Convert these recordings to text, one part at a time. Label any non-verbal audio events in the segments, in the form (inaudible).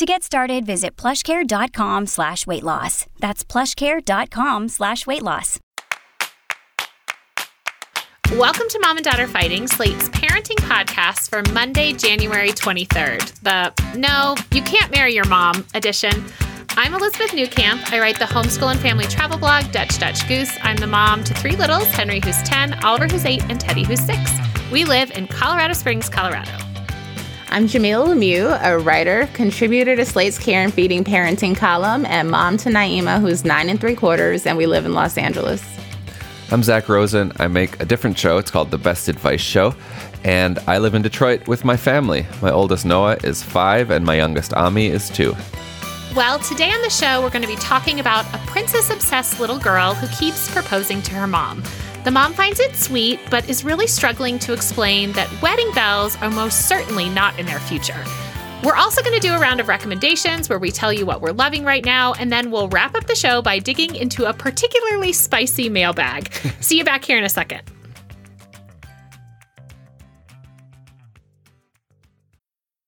To get started, visit plushcare.com slash weight loss. That's plushcare.com slash weight loss. Welcome to Mom and Dad Are Fighting, Slate's parenting podcast for Monday, January 23rd. The No, You Can't Marry Your Mom edition. I'm Elizabeth Newcamp. I write the homeschool and family travel blog, Dutch Dutch Goose. I'm the mom to three littles Henry, who's 10, Oliver, who's 8, and Teddy, who's 6. We live in Colorado Springs, Colorado. I'm Jamilah Lemieux, a writer, contributor to Slate's Care and Feeding Parenting column, and mom to Naima, who's nine and three quarters, and we live in Los Angeles. I'm Zach Rosen. I make a different show. It's called The Best Advice Show. And I live in Detroit with my family. My oldest Noah is five, and my youngest Ami is two. Well, today on the show, we're going to be talking about a princess obsessed little girl who keeps proposing to her mom. The mom finds it sweet, but is really struggling to explain that wedding bells are most certainly not in their future. We're also going to do a round of recommendations where we tell you what we're loving right now, and then we'll wrap up the show by digging into a particularly spicy mailbag. (laughs) See you back here in a second.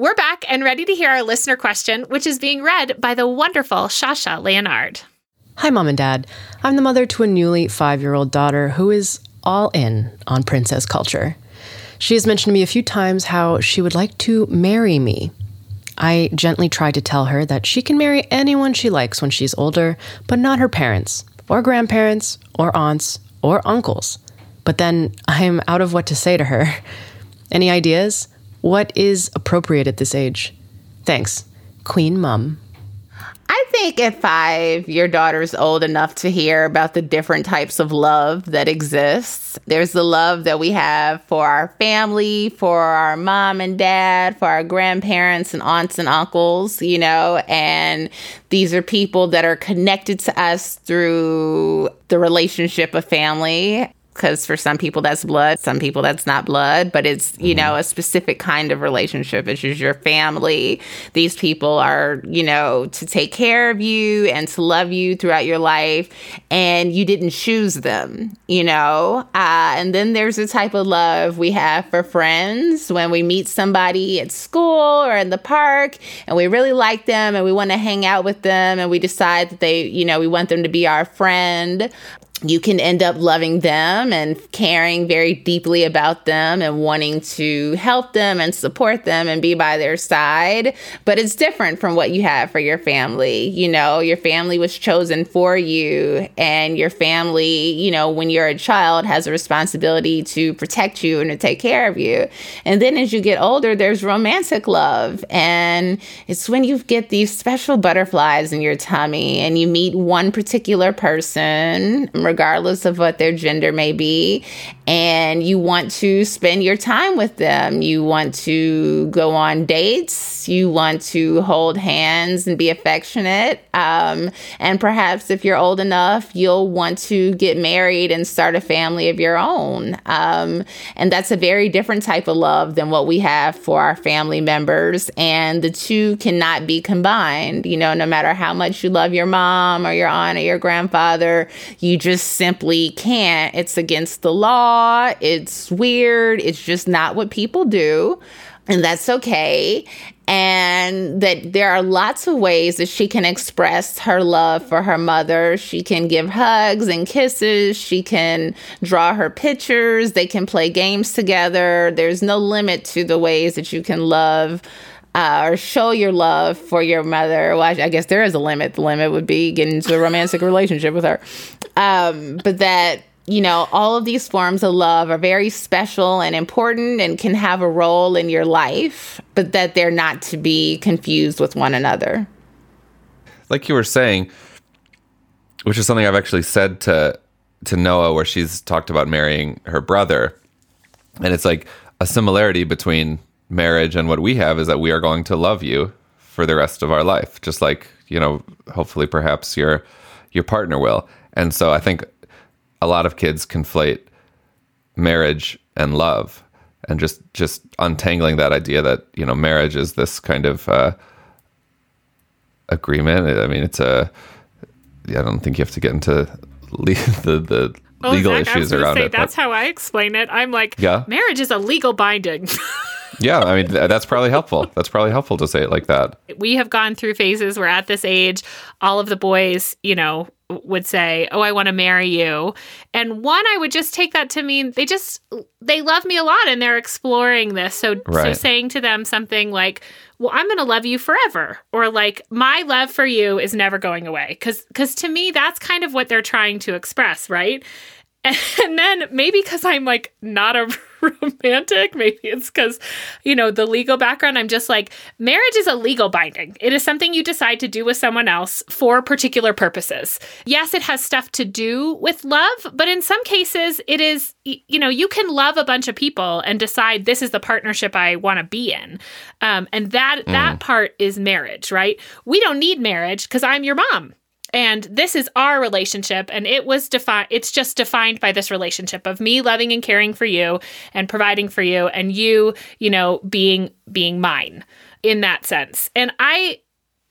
We're back and ready to hear our listener question, which is being read by the wonderful Shasha Leonard. Hi, Mom and Dad. I'm the mother to a newly five year old daughter who is all in on princess culture. She has mentioned to me a few times how she would like to marry me. I gently try to tell her that she can marry anyone she likes when she's older, but not her parents, or grandparents, or aunts, or uncles. But then I'm out of what to say to her. Any ideas? What is appropriate at this age? Thanks, Queen Mum. I think at five, your daughter's old enough to hear about the different types of love that exists. There's the love that we have for our family, for our mom and dad, for our grandparents and aunts and uncles, you know, and these are people that are connected to us through the relationship of family because for some people that's blood, some people that's not blood, but it's, you know, a specific kind of relationship. It's just your family. These people are, you know, to take care of you and to love you throughout your life. And you didn't choose them, you know? Uh, and then there's a type of love we have for friends when we meet somebody at school or in the park and we really like them and we want to hang out with them and we decide that they, you know, we want them to be our friend you can end up loving them and caring very deeply about them and wanting to help them and support them and be by their side. But it's different from what you have for your family. You know, your family was chosen for you, and your family, you know, when you're a child, has a responsibility to protect you and to take care of you. And then as you get older, there's romantic love. And it's when you get these special butterflies in your tummy and you meet one particular person regardless of what their gender may be. And you want to spend your time with them. You want to go on dates. You want to hold hands and be affectionate. Um, and perhaps if you're old enough, you'll want to get married and start a family of your own. Um, and that's a very different type of love than what we have for our family members. And the two cannot be combined. You know, no matter how much you love your mom or your aunt or your grandfather, you just just simply can't. It's against the law. It's weird. It's just not what people do. And that's okay. And that there are lots of ways that she can express her love for her mother. She can give hugs and kisses. She can draw her pictures. They can play games together. There's no limit to the ways that you can love uh, or show your love for your mother. Well, I, I, guess there is a limit. The limit would be getting into a romantic (laughs) relationship with her. Um, but that, you know, all of these forms of love are very special and important and can have a role in your life, but that they're not to be confused with one another. Like you were saying, which is something I've actually said to to Noah where she's talked about marrying her brother. And it's like a similarity between marriage and what we have is that we are going to love you for the rest of our life, just like you know, hopefully, perhaps your your partner will. And so, I think a lot of kids conflate marriage and love, and just just untangling that idea that you know, marriage is this kind of uh, agreement. I mean, it's a. I don't think you have to get into (laughs) the the oh, legal Zach, issues around say, it. That's how I explain it. I'm like, yeah. marriage is a legal binding. (laughs) yeah, I mean that's probably helpful. That's probably helpful to say it like that. We have gone through phases where at this age, all of the boys, you know, would say, "Oh, I want to marry you." And one I would just take that to mean they just they love me a lot and they're exploring this. So right. so saying to them something like, "Well, I'm going to love you forever," or like, "My love for you is never going away." Cuz cuz to me that's kind of what they're trying to express, right? And then maybe because I'm like not a (laughs) romantic, maybe it's because, you know, the legal background, I'm just like, marriage is a legal binding. It is something you decide to do with someone else for particular purposes. Yes, it has stuff to do with love, but in some cases, it is, you know, you can love a bunch of people and decide this is the partnership I want to be in. Um, and that, mm. that part is marriage, right? We don't need marriage because I'm your mom and this is our relationship and it was defined it's just defined by this relationship of me loving and caring for you and providing for you and you you know being being mine in that sense and i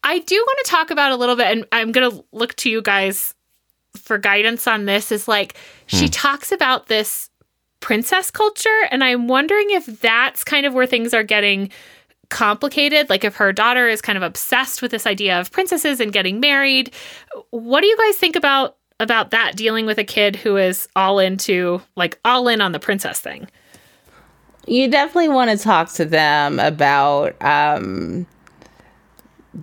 i do want to talk about a little bit and i'm going to look to you guys for guidance on this is like hmm. she talks about this princess culture and i'm wondering if that's kind of where things are getting complicated like if her daughter is kind of obsessed with this idea of princesses and getting married what do you guys think about about that dealing with a kid who is all into like all in on the princess thing you definitely want to talk to them about um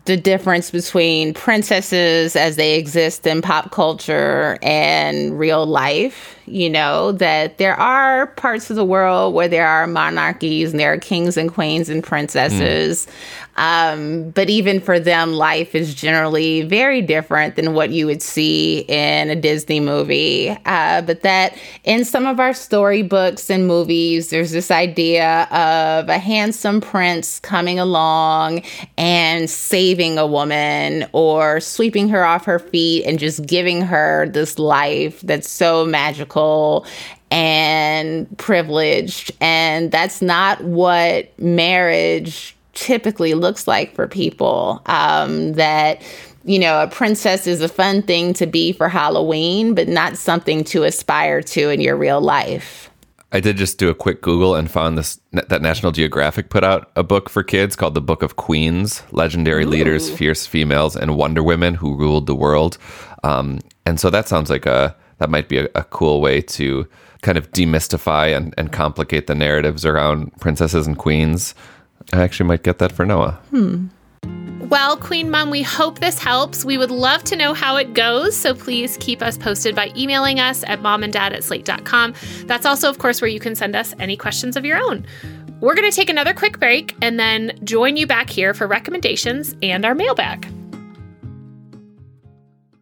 the difference between princesses as they exist in pop culture and real life. You know, that there are parts of the world where there are monarchies and there are kings and queens and princesses. Mm. Um, but even for them, life is generally very different than what you would see in a Disney movie. Uh, but that in some of our storybooks and movies, there's this idea of a handsome prince coming along and saving a woman or sweeping her off her feet and just giving her this life that's so magical and privileged. And that's not what marriage typically looks like for people. Um, that, you know, a princess is a fun thing to be for Halloween, but not something to aspire to in your real life. I did just do a quick Google and found this that National Geographic put out a book for kids called The Book of Queens: Legendary Ooh. Leaders, Fierce Females, and Wonder Women Who Ruled the World. Um, and so that sounds like a that might be a, a cool way to kind of demystify and, and complicate the narratives around princesses and queens. I actually might get that for Noah. Hmm. Well, Queen Mom, we hope this helps. We would love to know how it goes, so please keep us posted by emailing us at momanddad at slate.com. That's also, of course, where you can send us any questions of your own. We're going to take another quick break and then join you back here for recommendations and our mailbag.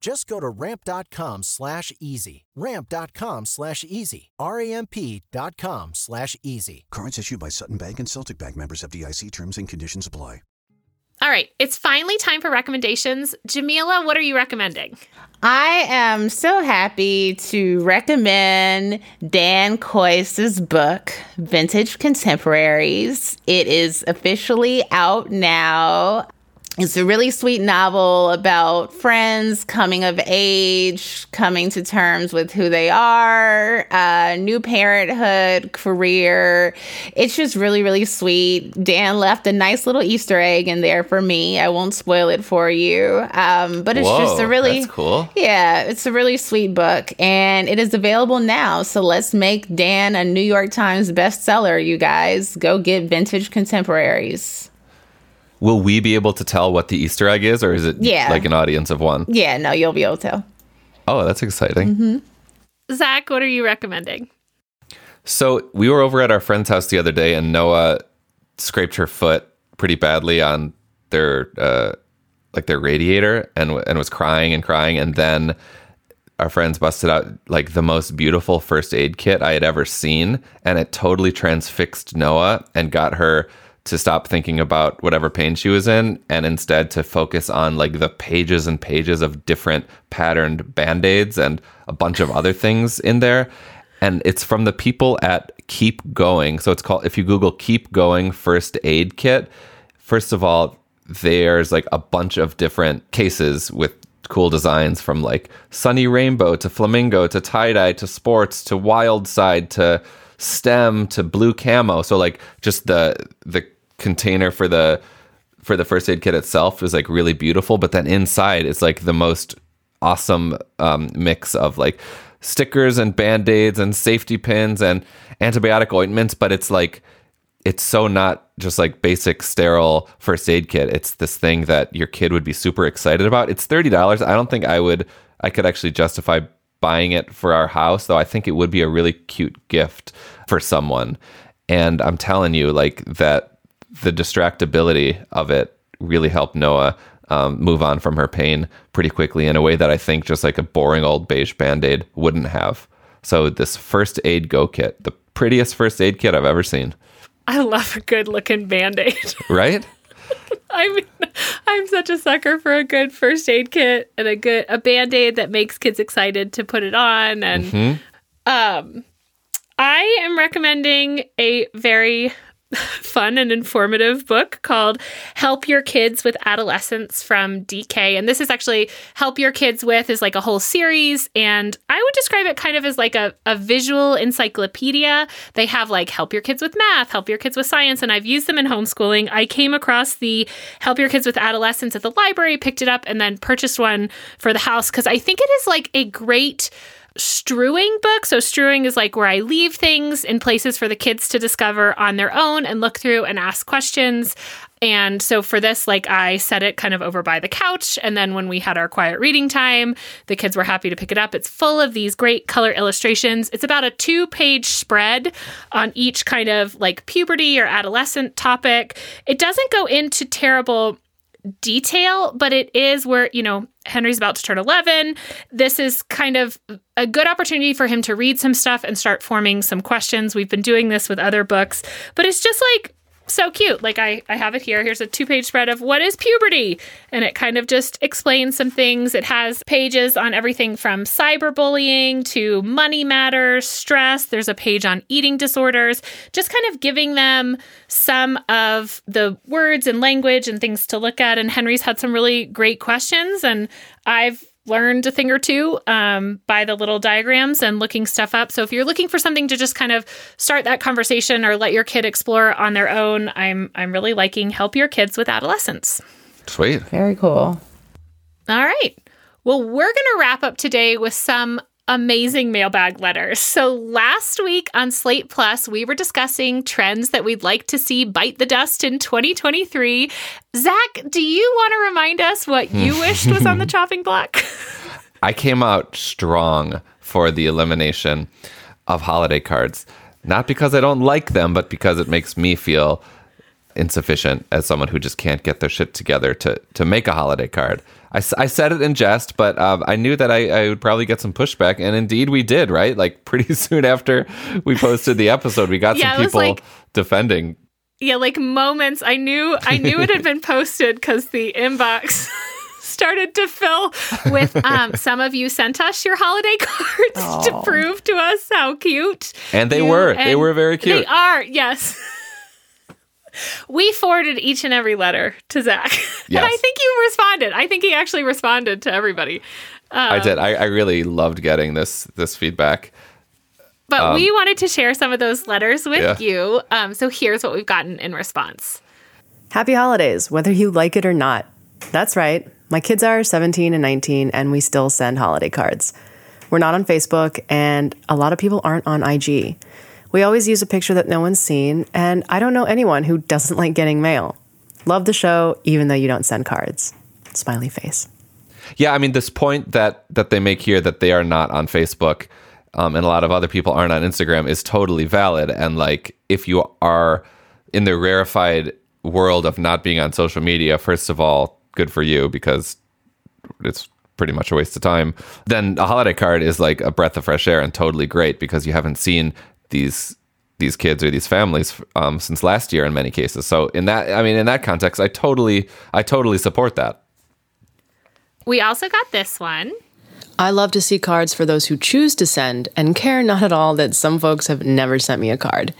Just go to ramp.com slash easy. Ramp.com slash easy. R-A-M-P.com slash easy. Cards issued by Sutton Bank and Celtic Bank members of DIC terms and conditions apply. All right, it's finally time for recommendations. Jamilah, what are you recommending? I am so happy to recommend Dan Kois's book, Vintage Contemporaries. It is officially out now. It's a really sweet novel about friends coming of age, coming to terms with who they are, uh, new parenthood, career. It's just really, really sweet. Dan left a nice little Easter egg in there for me. I won't spoil it for you, um, but it's Whoa, just a really that's cool. Yeah, it's a really sweet book, and it is available now. So let's make Dan a New York Times bestseller. You guys, go get Vintage Contemporaries. Will we be able to tell what the Easter egg is, or is it Yeah. like an audience of one? Yeah, no, you'll be able to tell. Oh, that's exciting. Zach, what are you recommending? So we were over at our friend's house the other day, and Noah scraped her foot pretty badly on their uh, like their radiator, and and was crying and crying, and then our friends busted out like the most beautiful first aid kit I had ever seen, and it totally transfixed Noah and got her to stop thinking about whatever pain she was in and instead to focus on like the pages and pages of different patterned band-aids and a bunch of other things in there and it's from the people at Keep Going. So it's called if you Google Keep Going First Aid Kit. First of all, there's like a bunch of different cases with cool designs from like sunny rainbow to flamingo to tie dye to sports to wild side to stem to blue camo. So like just the the container for the for the first aid kit itself is like really beautiful, but then inside it's like the most awesome um, mix of like stickers and band-aids and safety pins and antibiotic ointments but it's like it's so not just like basic sterile first aid kit. It's this thing that your kid would be super excited about. It's $30 i don't think i would i could actually justify buying it for our house though i think it would be a really cute gift for someone and i'm telling you like that the distractibility of it really helped noah um, move on from her pain pretty quickly in a way that I think just like a boring old beige band aid wouldn't have. So, this first aid go kit, the prettiest first aid kit I've ever seen, I love a good looking band aid. (laughs) right? (laughs) I mean, I'm such a sucker for a good first aid kit and a good a band aid that makes kids excited to put it on. And um, I am recommending a very (laughs) fun and informative book called Help Your Kids with Adolescence from DK. And this is actually Help Your Kids with is like a whole series. And I would describe it kind of as like a, a visual encyclopedia. They have like Help Your Kids with Math, Help Your Kids with Science, and I've used them in homeschooling. I came across the Help Your Kids with Adolescence at the library, picked it up, and then purchased one for the house because I think it is like a great strewing book. So, strewing is like where I leave things in places for the kids to discover on their own and look through and ask questions. And so for this, like I set it kind of over by the couch. And then when we had our quiet reading time, the kids were happy to pick it up. It's full of these great color illustrations. It's about a two page spread on each kind of like puberty or adolescent topic. It doesn't go into terrible detail, but it is where, you know, Henry's about to turn 11. This is kind of a good opportunity for him to read some stuff and start forming some questions. We've been doing this with other books, but it's just like so cute. Like I, I have it here. Here's a two page spread of what is puberty. And it kind of just explains some things. It has pages on everything from cyberbullying to money matters, stress. There's a page on eating disorders, just kind of giving them some of the words and language and things to look at. And Henry's had some really great questions. And I've learned a thing or two um, by the little diagrams and looking stuff up. So if you're looking for something to just kind of start that conversation or let your kid explore on their own, I'm I'm really liking Help Your Kids with Adolescence. Sweet. Very cool. All right. Well, we're going to wrap up today with some amazing mailbag letters. So last week on Slate Plus, we were discussing trends that we'd like to see bite the dust in 2023. Zach, do you want to remind us what you hmm. wished was on the (laughs) chopping block? I came out strong for the elimination of holiday cards. Not because I don't like them, but because it makes me feel insufficient as someone who just can't get their shit together to to make a holiday card. I, I said it in jest, but um, I knew that I, I would probably get some pushback, and indeed we did. Right, like (laughs) pretty soon after we posted the episode, we got Yeah, some people like- defending. yeah, like moments. I knew I knew it had (laughs) been posted because the inbox (laughs) started to fill with um, some of you sent us your holiday cards to prove to us how cute. And they you were. They were very cute. They are, yes. We forwarded each and every letter to Zach. (laughs) And I think you responded. I think he actually responded to everybody. I did. I, I really loved getting this this feedback. But we wanted to share some of those letters with Yeah. you. Um, so here's what we've gotten in response. Happy holidays, whether you like it or not. That's right. My kids are 17 and 19, and we still send holiday cards. We're not on Facebook, and a lot of people aren't on IG. We always use a picture that no one's seen, and I don't know anyone who doesn't like getting mail. Love the show, even though you don't send cards. Smiley face. Yeah, I mean this point that that they make here that they are not on Facebook, um, and a lot of other people aren't on Instagram is totally valid. And like, if you are in the rarefied world of not being on social media, first of all, good for you because it's pretty much a waste of time. Then a holiday card is like a breath of fresh air and totally great because you haven't seen these these kids or these families um, since last year in many cases. So in that, I mean, in that context, I totally, I totally support that. We also got this one. I love to see cards for those who choose to send and care not at all that some folks have never sent me a card.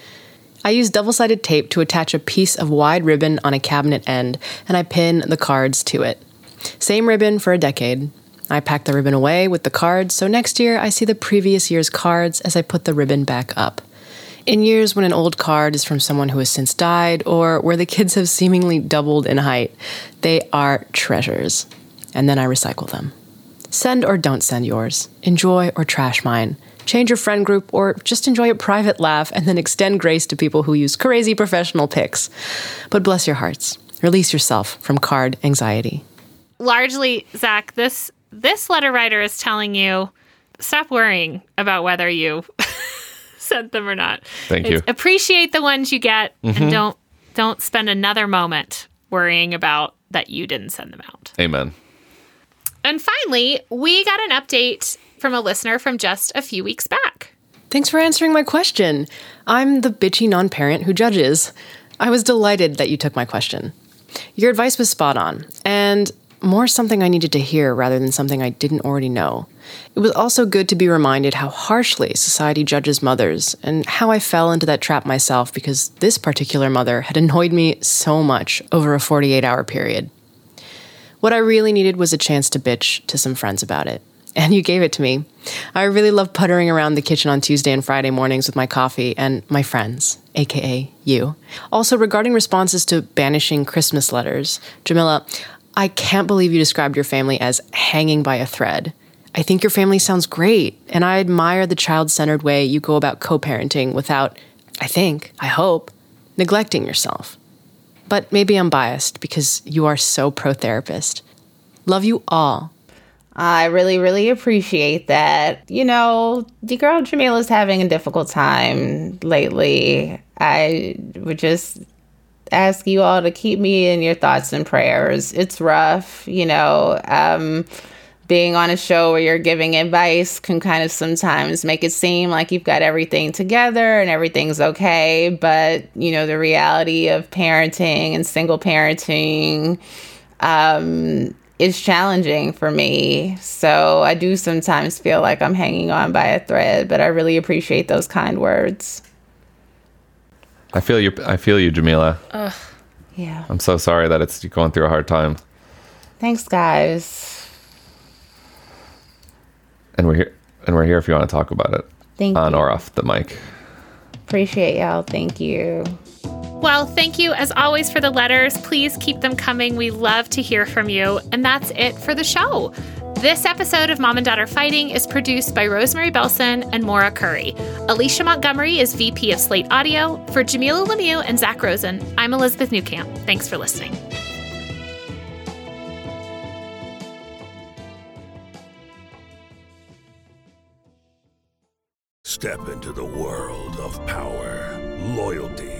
I use double sided tape to attach a piece of wide ribbon on a cabinet end, and I pin the cards to it. Same ribbon for a decade. I pack the ribbon away with the cards, so next year I see the previous year's cards as I put the ribbon back up. In years when an old card is from someone who has since died or where the kids have seemingly doubled in height, they are treasures. And then I recycle them. Send or don't send yours. Enjoy or trash mine. Change your friend group or just enjoy a private laugh and then extend grace to people who use crazy professional pics. But bless your hearts. Release yourself from card anxiety. largely, Zach, this this letter writer is telling you stop worrying about whether you (laughs) sent them or not. Thank It's you. Mm-hmm. Appreciate the ones you get, and don't don't spend another moment worrying about that you didn't send them out. Amen. And finally, we got an update from a listener from just a few weeks back. Thanks for answering my question. I'm the bitchy non parent who judges. I was delighted that you took my question. Your advice was spot on, and more something I needed to hear rather than something I didn't already know. It was also good to be reminded how harshly society judges mothers and how I fell into that trap myself because this particular mother had annoyed me so much over a 48 hour period. What I really needed was a chance to bitch to some friends about it. And you gave it to me. I really love puttering around the kitchen on Tuesday and Friday mornings with my coffee and my friends, aka you. Also, regarding responses to banishing Christmas letters, Jamilah, I can't believe you described your family as hanging by a thread. I think your family sounds great, and I admire the child centered way you go about co parenting without, I think, I hope, neglecting yourself. But maybe I'm biased because you are so pro therapist. Love you all. I really, really appreciate that. You know, the girl Jamila's having a difficult time lately. I would just ask you all to keep me in your thoughts and prayers. It's rough, you know. Um, being on a show where you're giving advice can kind of sometimes make it seem like you've got everything together and everything's okay. But, you know, the reality of parenting and single parenting um, is challenging for me. So I do sometimes feel like I'm hanging on by a thread, but I really appreciate those kind words. I feel you. I feel you, Jamilah. Ugh. Yeah. I'm so sorry that it's going through a hard time. Thanks, guys. And we're here. And we're here if you want to talk about it. Thank on you. or off the mic. Appreciate y'all. Thank you. Well, thank you as always for the letters. Please keep them coming. We love to hear from you. And that's it for the show. This episode of Mom and Dad Are Fighting is produced by Rosemary Belson and Maura Curry. Alicia Montgomery is VP of Slate Audio. For Jamilah Lemieux and Zach Rosen, I'm Elizabeth Newcamp. Thanks for listening. Step into the world of power, loyalty,